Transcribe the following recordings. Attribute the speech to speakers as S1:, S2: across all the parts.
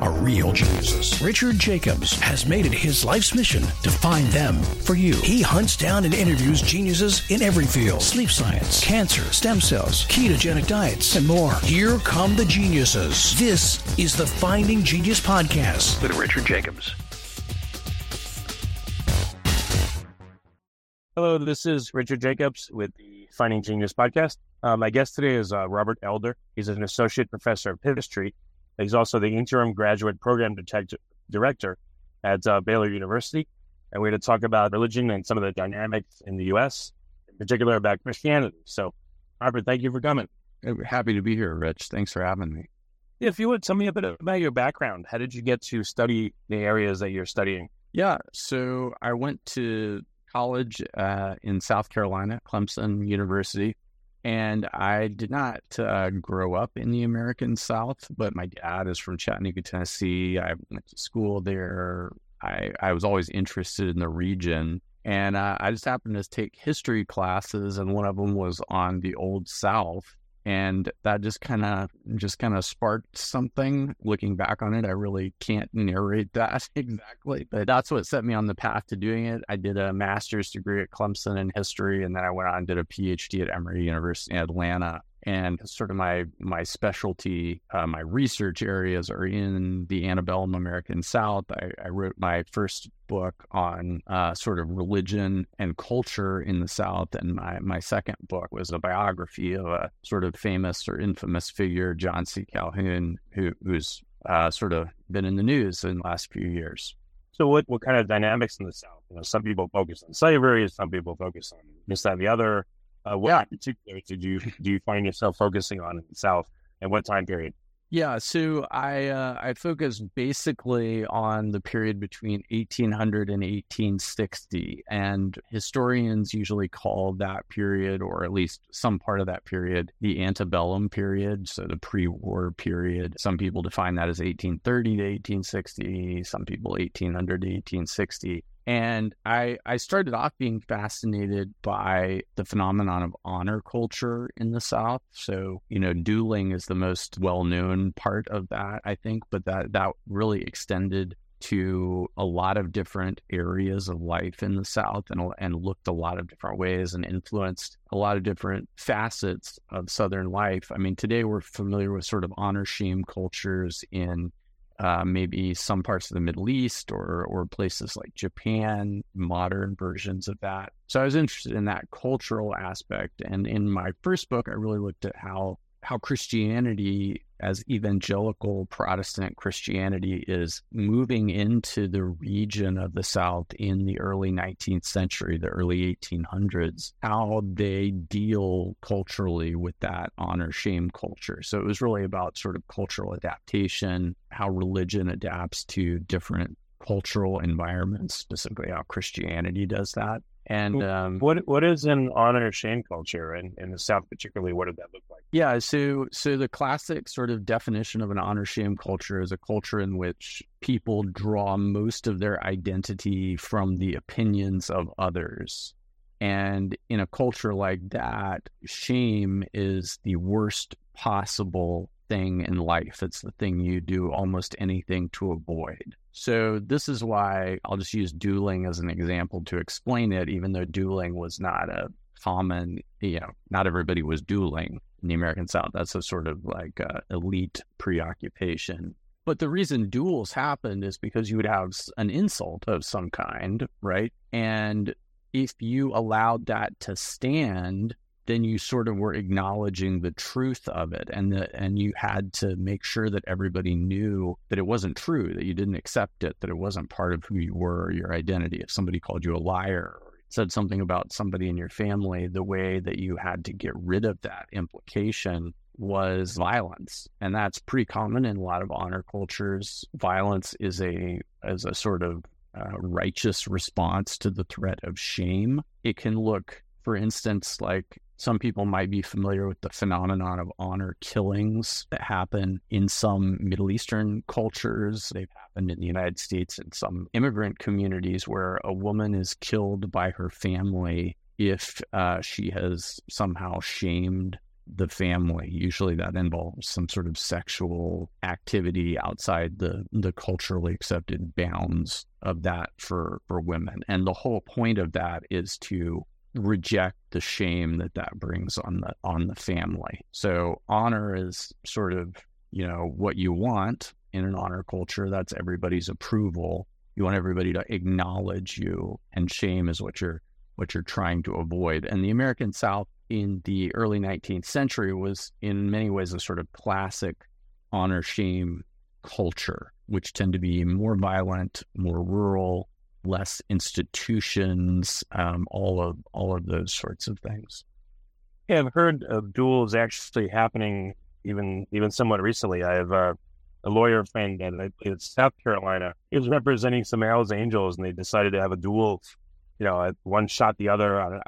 S1: are real geniuses. Richard Jacobs has made it his life's mission to find them for you. He hunts down and interviews geniuses in every field sleep science, cancer, stem cells, ketogenic diets, and more. Here come the geniuses. This is the Finding Genius Podcast.
S2: With Richard Jacobs.
S3: Hello, this is Richard Jacobs with the Finding Genius podcast. Uh, my guest today is uh, Robert Elder. He's an associate professor of history. He's also the interim graduate program director at uh, Baylor University. And we're going to talk about religion and some of the dynamics in the U.S., in particular about Christianity. So, Robert, thank you for coming.
S4: Happy to be here, Rich. Thanks for having me.
S3: If you would tell me a bit about your background, how did you get to study the areas that you're studying?
S4: Yeah, so I went to college uh, in South Carolina, Clemson University, and I did not uh, grow up in the American South, but my dad is from Chattanooga, Tennessee. I went to school there. I, I was always interested in the region. And uh, I just happened to take history classes, and one of them was on the Old South. And that just kind of just kind of sparked something looking back on it i really can't narrate that exactly but that's what set me on the path to doing it. I did a master's degree at clemson in history and then i went on and did a phd at emory university in atlanta and sort of my my specialty uh, my research areas are in the antebellum american south i, I wrote my first book on uh, sort of religion and culture in the south and my, my second book was a biography of a sort of famous or infamous figure john c calhoun who, who's uh, sort of been in the news in the last few years
S3: So, what, what kind of dynamics in the South? You know, some people focus on slavery, some people focus on this, that, and the other. Uh, what
S4: Yeah.
S3: particular did you do you find yourself focusing on in the South, and what time period?
S4: Yeah, so I uh, I focus basically on the period between 1800 and 1860, and historians usually call that period, or at least some part of that period, the antebellum period, so the pre-war period. Some people define that as 1830 to 1860. Some people 1800 to 1860. And I, I started off being fascinated by the phenomenon of honor culture in the South. So, you know, dueling is the most well known part of that, I think, but that, that really extended to a lot of different areas of life in the South and, and looked a lot of different ways and influenced a lot of different facets of Southern life. I mean, today we're familiar with sort of honor shame cultures in uh, maybe some parts of the Middle East or or places like Japan, modern versions of that. So I was interested in that cultural aspect, and in my first book, I really looked at how how Christianity, as evangelical Protestant Christianity, is moving into the region of the South in the early 19th century, the early 1800s, how they deal culturally with that honor shame culture. So it was really about sort of cultural adaptation, how religion adapts to different cultural environments, specifically how Christianity does that. And um,
S3: What what is an honor shame culture in, in the South, particularly? What did that look like?
S4: Yeah, so so the classic sort of definition of an honor shame culture is a culture in which people draw most of their identity from the opinions of others. And in a culture like that, shame is the worst possible thing in life. It's the thing you do almost anything to avoid. So this is why I'll just use dueling as an example to explain it, even though dueling was not a common, you know, not everybody was dueling in the American South. That's a sort of like uh, elite preoccupation. But the reason duels happened is because you would have an insult of some kind, right? And if you allowed that to stand, then you sort of were acknowledging the truth of it and the, and you had to make sure that everybody knew that it wasn't true that you didn't accept it that it wasn't part of who you were or your identity. If somebody called you a liar or said something about somebody in your family the way that you had to get rid of that implication was violence. And that's pretty common in a lot of honor cultures. Violence is a is a sort of uh, righteous response to the threat of shame. It can look for instance like Some people might be familiar with the phenomenon of honor killings that happen in some Middle Eastern cultures. They've happened in the United States in some immigrant communities where a woman is killed by her family if uh, she has somehow shamed the family. Usually that involves some sort of sexual activity outside the, the culturally accepted bounds of that for, for women. And the whole point of that is to reject the shame that that brings on the on the family. So honor is sort of, you know, what you want in an honor culture, that's everybody's approval. You want everybody to acknowledge you and shame is what you're what you're trying to avoid. And the American South in the early 19th century was in many ways a sort of classic honor shame culture, which tend to be more violent, more rural, less institutions, um, all of all of those sorts of things.
S3: Yeah, I've heard of duels actually happening even even somewhat recently. I have uh, a lawyer friend that in South Carolina. He was representing some Hell's Angels, and they decided to have a duel. You know, one shot the other. I,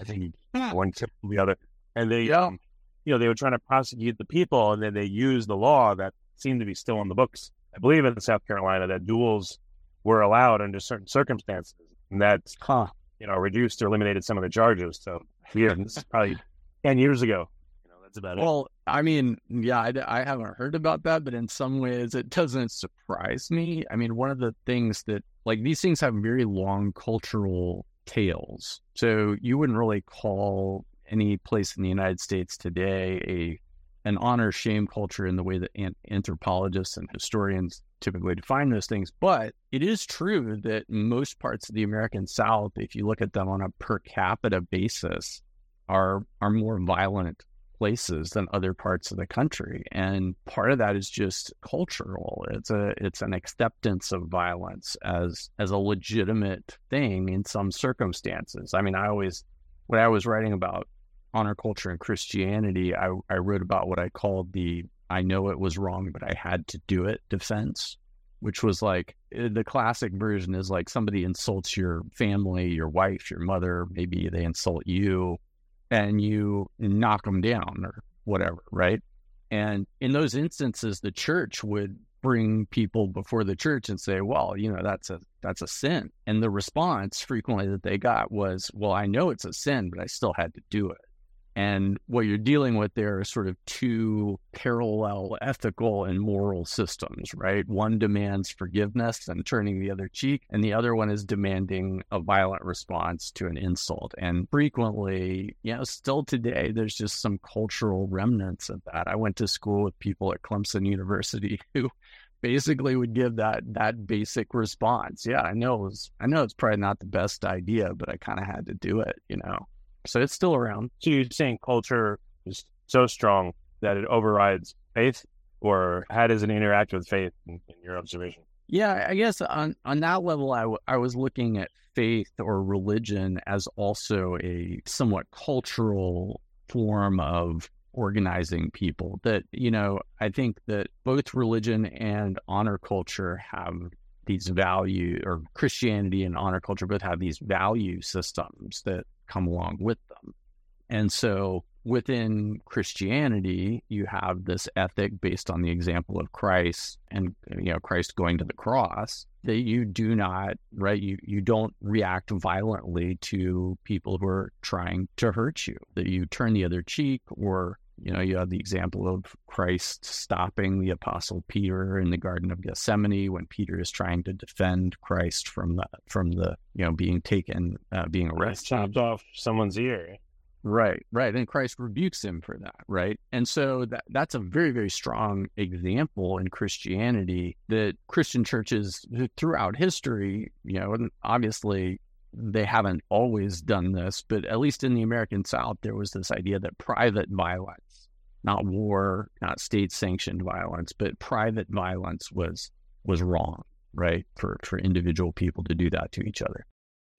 S3: I think one killed the other, and they, yeah. um, you know, they were trying to prosecute the people, and then they used the law that seemed to be still in the books. I believe in South Carolina that duels were allowed under certain circumstances, and that huh. you know reduced or eliminated some of the charges. So yeah, this is probably ten years ago. You know, that's about
S4: well, it. Well, I mean, yeah, I, I haven't heard about that, but in some ways, it doesn't surprise me. I mean, one of the things that like these things have very long cultural tails. So you wouldn't really call any place in the United States today a an honor shame culture in the way that anthropologists and historians typically define those things. But it is true that most parts of the American South, if you look at them on a per capita basis, are are more violent places than other parts of the country. And part of that is just cultural. It's a it's an acceptance of violence as as a legitimate thing in some circumstances. I mean, I always when I was writing about honor culture and Christianity, I, I wrote about what I called the I know it was wrong, but I had to do it defense, which was like eh, the classic version is like somebody insults your family, your wife, your mother, maybe they insult you and you knock them down or whatever, right? And in those instances, the church would bring people before the church and say, "Well, you know, that's a that's a sin." And the response frequently that they got was, "Well, I know it's a sin, but I still had to do it." And what you're dealing with there are sort of two parallel ethical and moral systems, right? One demands forgiveness and turning the other cheek, and the other one is demanding a violent response to an insult. And frequently, you know, still today, there's just some cultural remnants of that. I went to school with people at Clemson University who basically would give that that basic response. Yeah, I know it was I know it's probably not the best idea, but I kind of had to do it, you know. So it's still around.
S3: So you're saying culture is so strong that it overrides faith, or how does it interact with faith in, in your observation?
S4: Yeah, I guess on on that level, I, w- I was looking at faith or religion as also a somewhat cultural form of organizing people. That you know, I think that both religion and honor culture have these value or Christianity and honor culture both have these value systems that come along with them. And so within Christianity, you have this ethic based on the example of Christ and you know Christ going to the cross that you do not right you you don't react violently to people who are trying to hurt you that you turn the other cheek or you know, you have the example of Christ stopping the apostle Peter in the Garden of Gethsemane when Peter is trying to defend Christ from the from the you know being taken, uh, being arrested,
S3: chopped off someone's ear.
S4: Right, right, and Christ rebukes him for that, right? And so that that's a very very strong example in Christianity that Christian churches throughout history, you know, and obviously they haven't always done this, but at least in the American South, there was this idea that private violence, not war, not state sanctioned violence, but private violence was was wrong, right? For for individual people to do that to each other.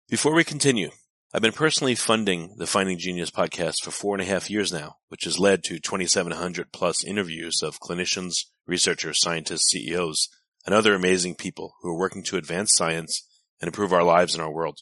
S5: Before we continue, I've been personally funding the Finding Genius podcast for four and a half years now, which has led to 2,700 plus interviews of clinicians, researchers, scientists, CEOs, and other amazing people who are working to advance science and improve our lives and our world.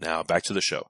S5: Now back to the show.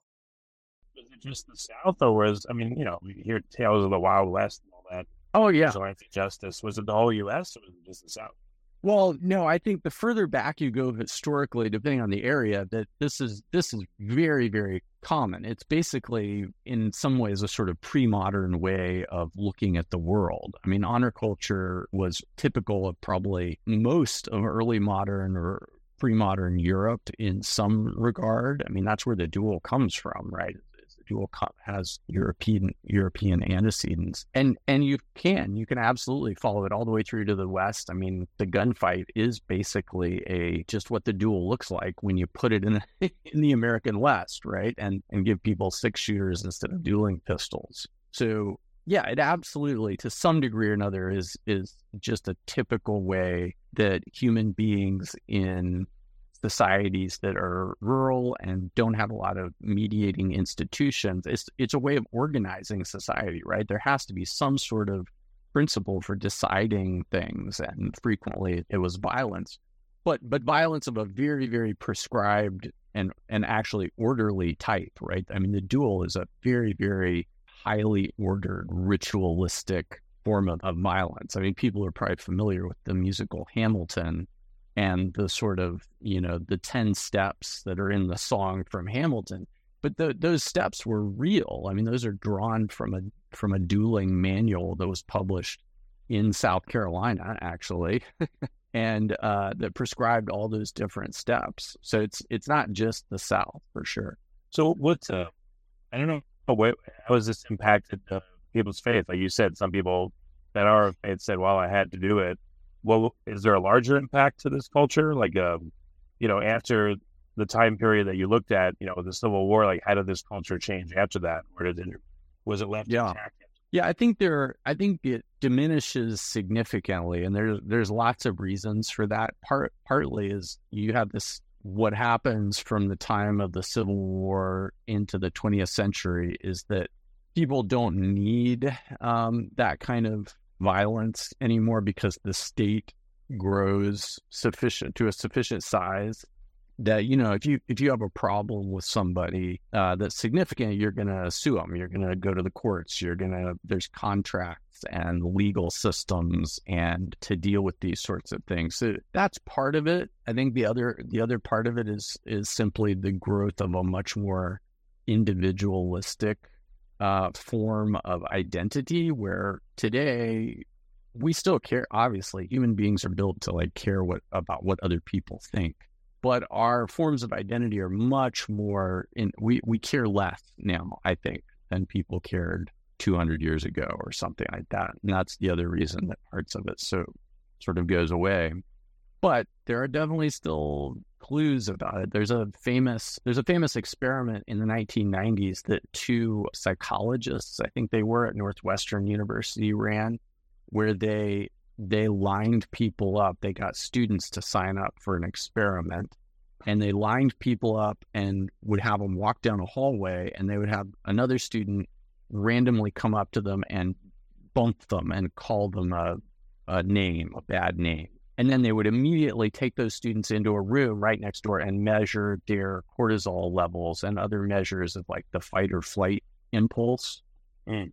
S3: Was it just the South, or was I mean, you know, we hear tales of the Wild West and all that.
S4: Oh yeah,
S3: vigilante justice. Was it the whole U.S. or was it just the South?
S4: Well, no, I think the further back you go historically, depending on the area, that this is this is very very common. It's basically in some ways a sort of pre-modern way of looking at the world. I mean, honor culture was typical of probably most of early modern or pre-modern Europe in some regard. I mean, that's where the duel comes from, right? The duel has European European antecedents, and and you can you can absolutely follow it all the way through to the West. I mean, the gunfight is basically a just what the duel looks like when you put it in in the American West, right? And and give people six shooters instead of dueling pistols. So yeah, it absolutely to some degree or another is is just a typical way that human beings in societies that are rural and don't have a lot of mediating institutions. It's it's a way of organizing society, right? There has to be some sort of principle for deciding things, and frequently it was violence, but but violence of a very very prescribed and and actually orderly type, right? I mean, the duel is a very very highly ordered ritualistic form of, of violence. I mean, people are probably familiar with the musical Hamilton and the sort of you know the 10 steps that are in the song from hamilton but the, those steps were real. I mean those are drawn from a from a dueling manual that was published in south carolina actually and uh, that prescribed all those different steps. So it's it's not just the south for sure.
S3: So what's uh i don't know how has this impacted uh, people's faith like you said some people that are faith said well i had to do it well, is there a larger impact to this culture? Like, um, you know, after the time period that you looked at, you know, the Civil War, like, how did this culture change after that? Or did it, was it left
S4: yeah.
S3: intact?
S4: Yeah, I think there. I think it diminishes significantly, and there's there's lots of reasons for that. Part partly is you have this what happens from the time of the Civil War into the 20th century is that people don't need um, that kind of violence anymore because the state grows sufficient to a sufficient size that you know if you if you have a problem with somebody uh, that's significant you're going to sue them you're going to go to the courts you're going to there's contracts and legal systems and to deal with these sorts of things. So that's part of it. I think the other the other part of it is is simply the growth of a much more individualistic uh, form of identity where today we still care obviously human beings are built to like care what about what other people think but our forms of identity are much more in we we care less now i think than people cared 200 years ago or something like that and that's the other reason that parts of it so sort of goes away but there are definitely still clues about it. There's a famous there's a famous experiment in the 1990s that two psychologists, I think they were at Northwestern University, ran, where they they lined people up. They got students to sign up for an experiment, and they lined people up and would have them walk down a hallway, and they would have another student randomly come up to them and bump them and call them a, a name, a bad name and then they would immediately take those students into a room right next door and measure their cortisol levels and other measures of like the fight or flight impulse. Mm.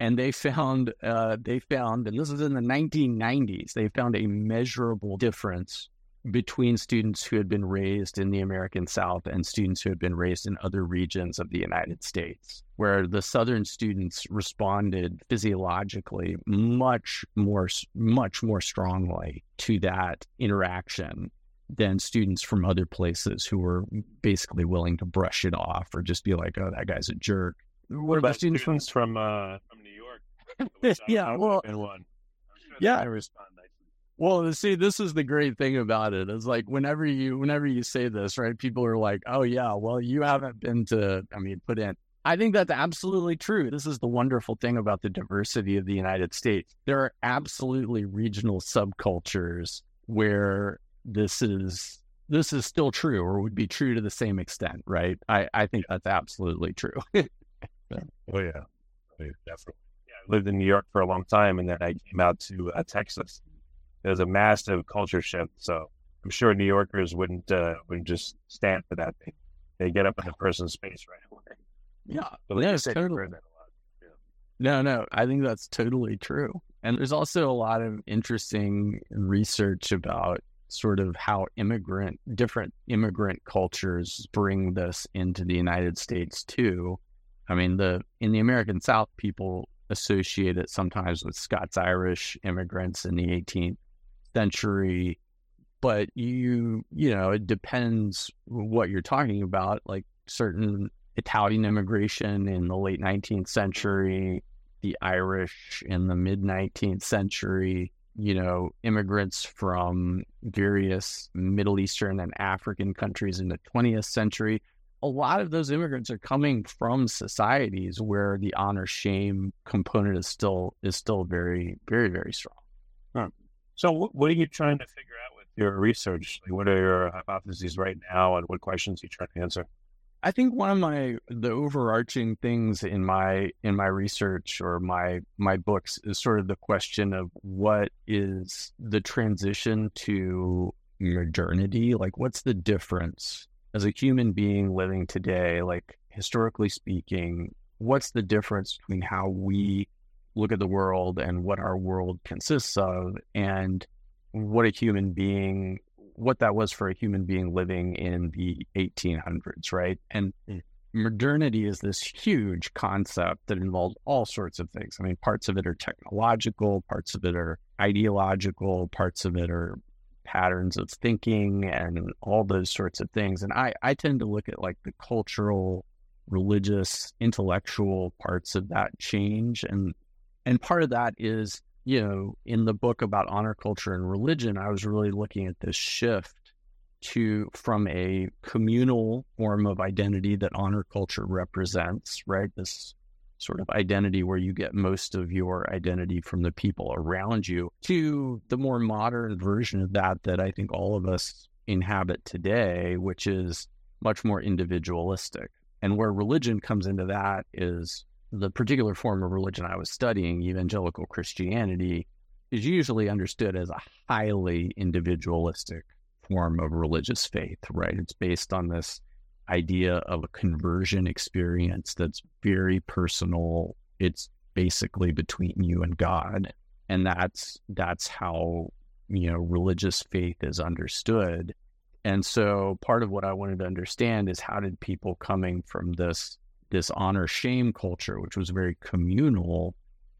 S4: And they found, uh, they found, and this is in the 1990s, they found a measurable difference between students who had been raised in the American South and students who had been raised in other regions of the United States, where the Southern students responded physiologically much more, much more strongly to that interaction than students from other places who were basically willing to brush it off or just be like, "Oh, that guy's a jerk."
S3: What about students from from, uh, from York?
S4: yeah, well,
S3: one.
S4: yeah, I
S3: respond.
S4: Well, see, this is the great thing about it. Is like whenever you whenever you say this, right? People are like, "Oh yeah, well, you haven't been to." I mean, put in I think that's absolutely true. This is the wonderful thing about the diversity of the United States. There are absolutely regional subcultures where this is this is still true or would be true to the same extent, right? I, I think that's absolutely true.
S3: oh yeah. oh yeah, definitely. Lived in New York for a long time, and then I came out to uh, Texas. There's a massive culture shift, so I'm sure New Yorkers wouldn't uh, wouldn't just stand for that. They they get up in the person's space right away.
S4: Yeah, but yeah, totally. Yeah. No, no, I think that's totally true. And there's also a lot of interesting research about sort of how immigrant, different immigrant cultures bring this into the United States too. I mean, the in the American South, people associate it sometimes with Scots Irish immigrants in the 18th century, but you you know it depends what you're talking about. Like certain Italian immigration in the late 19th century, the Irish in the mid 19th century, you know, immigrants from various Middle Eastern and African countries in the 20th century. A lot of those immigrants are coming from societies where the honor shame component is still is still very very very strong.
S3: Huh. So, what are you trying to figure out with your research? Like, what are your hypotheses right now, and what questions are you trying to answer?
S4: I think one of my the overarching things in my in my research or my my books is sort of the question of what is the transition to modernity like what's the difference as a human being living today like historically speaking what's the difference between how we look at the world and what our world consists of and what a human being what that was for a human being living in the 1800s, right? And mm. modernity is this huge concept that involves all sorts of things. I mean, parts of it are technological, parts of it are ideological, parts of it are patterns of thinking and all those sorts of things. And I, I tend to look at like the cultural, religious, intellectual parts of that change. And and part of that is you know, in the book about honor culture and religion, I was really looking at this shift to from a communal form of identity that honor culture represents, right? This sort of identity where you get most of your identity from the people around you to the more modern version of that that I think all of us inhabit today, which is much more individualistic. And where religion comes into that is the particular form of religion I was studying, evangelical Christianity, is usually understood as a highly individualistic form of religious faith, right? It's based on this idea of a conversion experience that's very personal. It's basically between you and God. And that's that's how, you know, religious faith is understood. And so part of what I wanted to understand is how did people coming from this this honor shame culture, which was very communal,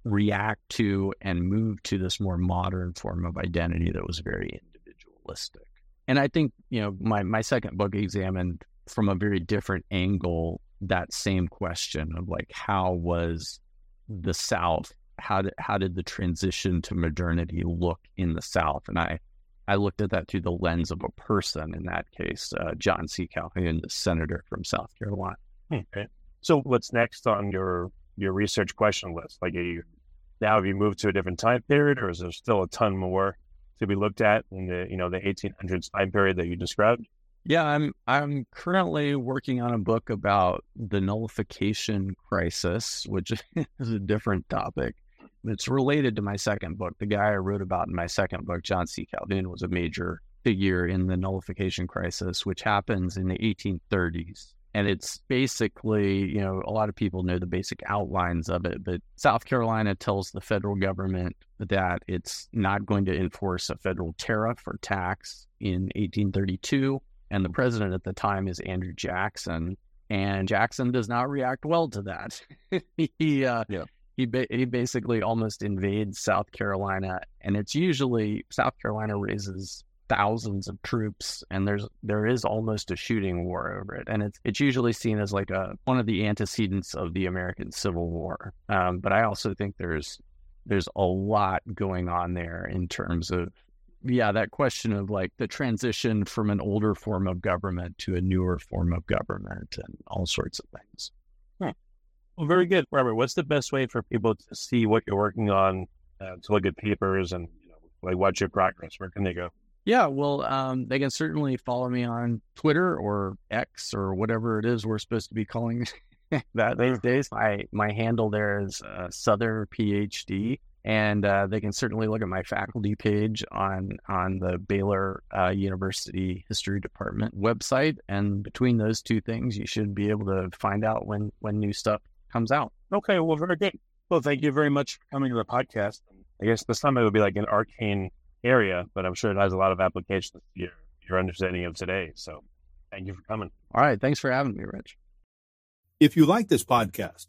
S4: react to and move to this more modern form of identity that was very individualistic. And I think, you know, my, my second book examined from a very different angle that same question of like how was the South, how did how did the transition to modernity look in the South? And I I looked at that through the lens of a person in that case, uh, John C. Calhoun, the senator from South Carolina.
S3: Okay. So what's next on your your research question list? Like, you now have you moved to a different time period, or is there still a ton more to be looked at in the you know the 1800s time period that you described?
S4: Yeah, I'm I'm currently working on a book about the nullification crisis, which is a different topic. It's related to my second book. The guy I wrote about in my second book, John C. Calhoun, was a major figure in the nullification crisis, which happens in the 1830s and it's basically, you know, a lot of people know the basic outlines of it, but South Carolina tells the federal government that it's not going to enforce a federal tariff or tax in 1832. And the president at the time is Andrew Jackson. And Jackson does not react well to that. he, uh, yeah. he, ba- he basically almost invades South Carolina. And it's usually South Carolina raises thousands of troops and there's there is almost a shooting war over it and it's it's usually seen as like a one of the antecedents of the American Civil War um, but I also think there's there's a lot going on there in terms of yeah that question of like the transition from an older form of government to a newer form of government and all sorts of things
S3: hmm. Well, very good, Robert. What's the best way for people to see what you're working on, uh, to look at papers and you know, like watch your progress? Where can they go?
S4: Yeah, well, um, they can certainly follow me on Twitter or X or whatever it is we're supposed to be calling that these days. My my handle there is uh, Souther PhD, and uh, they can certainly look at my faculty page on on the Baylor uh, University History Department website. And between those two things, you should be able to find out when when new stuff comes out.
S3: Okay, well, very good. Well, thank you very much for coming to the podcast. I guess this time it would be like an arcane area, but I'm sure it has a lot of applications to your, your understanding of today. So thank you for coming.
S4: All right. Thanks for having me, Rich.
S6: If you like this podcast,